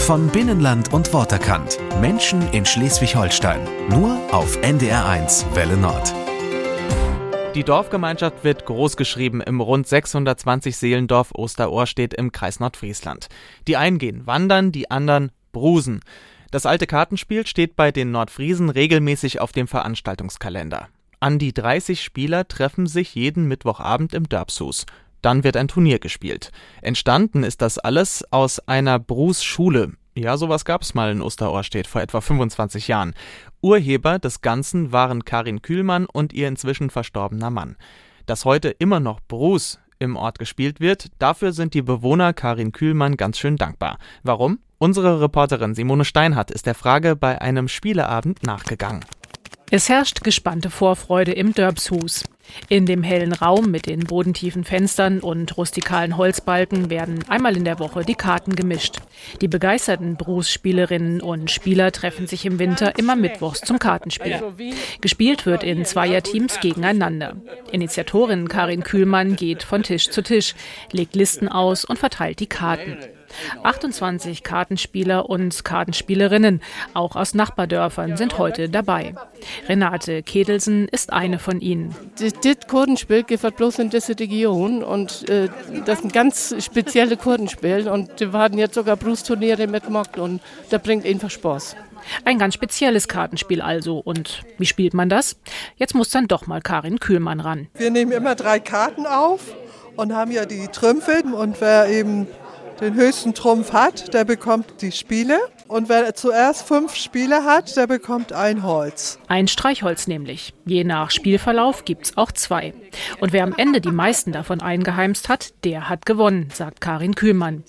Von Binnenland und Worterkant. Menschen in Schleswig-Holstein. Nur auf NDR1 Welle Nord. Die Dorfgemeinschaft wird großgeschrieben im rund 620 Seelendorf Osterohrstedt im Kreis Nordfriesland. Die einen gehen wandern, die anderen brusen. Das alte Kartenspiel steht bei den Nordfriesen regelmäßig auf dem Veranstaltungskalender. An die 30 Spieler treffen sich jeden Mittwochabend im Dörpshus. Dann wird ein Turnier gespielt. Entstanden ist das alles aus einer Bruce-Schule. Ja, sowas gab's mal in Osterohrstedt vor etwa 25 Jahren. Urheber des Ganzen waren Karin Kühlmann und ihr inzwischen verstorbener Mann. Dass heute immer noch Bruce im Ort gespielt wird, dafür sind die Bewohner Karin Kühlmann ganz schön dankbar. Warum? Unsere Reporterin Simone Steinhardt ist der Frage bei einem Spieleabend nachgegangen. Es herrscht gespannte Vorfreude im Dörpshus. In dem hellen Raum mit den bodentiefen Fenstern und rustikalen Holzbalken werden einmal in der Woche die Karten gemischt. Die begeisterten Berufsspielerinnen und Spieler treffen sich im Winter immer mittwochs zum Kartenspiel. Gespielt wird in Zweierteams gegeneinander. Initiatorin Karin Kühlmann geht von Tisch zu Tisch, legt Listen aus und verteilt die Karten. 28 Kartenspieler und Kartenspielerinnen, auch aus Nachbardörfern, sind heute dabei. Renate Kedelsen ist eine von ihnen. Das, das Kurdenspiel geht bloß in diese Region und äh, das ist ein ganz spezielles Kurdenspiel und wir hatten jetzt sogar Brustturniere mitgemacht und da bringt einfach Spaß. Ein ganz spezielles Kartenspiel also. Und wie spielt man das? Jetzt muss dann doch mal Karin Kühlmann ran. Wir nehmen immer drei Karten auf und haben ja die Trümpfe und wer eben den höchsten Trumpf hat, der bekommt die Spiele. Und wer zuerst fünf Spiele hat, der bekommt ein Holz. Ein Streichholz nämlich. Je nach Spielverlauf gibt es auch zwei. Und wer am Ende die meisten davon eingeheimst hat, der hat gewonnen, sagt Karin Kühlmann.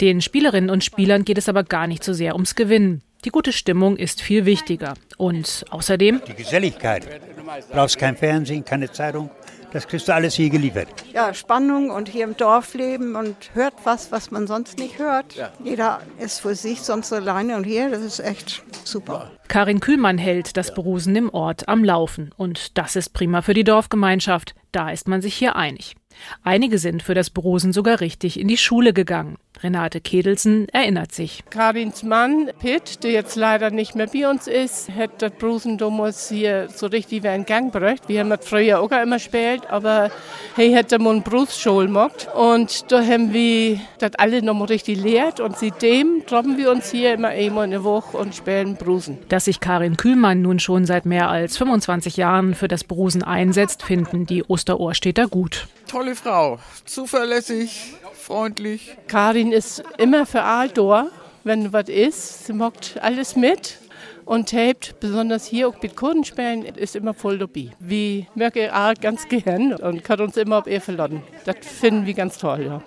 Den Spielerinnen und Spielern geht es aber gar nicht so sehr ums Gewinnen. Die gute Stimmung ist viel wichtiger. Und außerdem. Die Geselligkeit. Du brauchst kein Fernsehen, keine Zeitung. Das kriegst du alles hier geliefert. Ja, Spannung und hier im Dorf leben und hört was, was man sonst nicht hört. Ja. Jeder ist für sich, sonst alleine und hier, das ist echt super. Karin Kühlmann hält das Berusen im Ort am Laufen. Und das ist prima für die Dorfgemeinschaft. Da ist man sich hier einig. Einige sind für das Berusen sogar richtig in die Schule gegangen. Renate Kedelsen erinnert sich. Karins Mann, Pitt, der jetzt leider nicht mehr bei uns ist, hat das Brusen damals hier so richtig in Gang gebracht. Wir haben das früher auch immer gespielt, aber er hat mal eine Brustschule gemacht. Und da haben wir das alle nochmal richtig lehrt und seitdem treffen wir uns hier immer einmal in der Woche und spielen Brusen. Dass sich Karin Kühlmann nun schon seit mehr als 25 Jahren für das Brusen einsetzt, finden die Osterohrstädter gut. Tolle Frau, zuverlässig, freundlich. Karin ist immer für Aldor, wenn was ist. Sie macht alles mit und tapet, besonders hier auch mit Kundenspielen, ist immer voll dabei. Wir mögen auch ganz gern und kann uns immer auf ihr verladen. Das finden wir ganz toll, ja.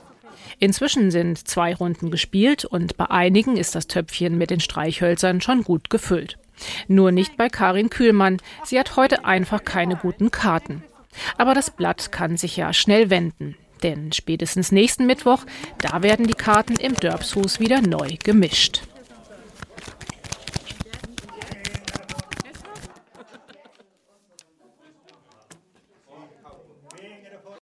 Inzwischen sind zwei Runden gespielt und bei einigen ist das Töpfchen mit den Streichhölzern schon gut gefüllt. Nur nicht bei Karin Kühlmann. Sie hat heute einfach keine guten Karten. Aber das Blatt kann sich ja schnell wenden. Denn spätestens nächsten Mittwoch, da werden die Karten im Dörpshus wieder neu gemischt.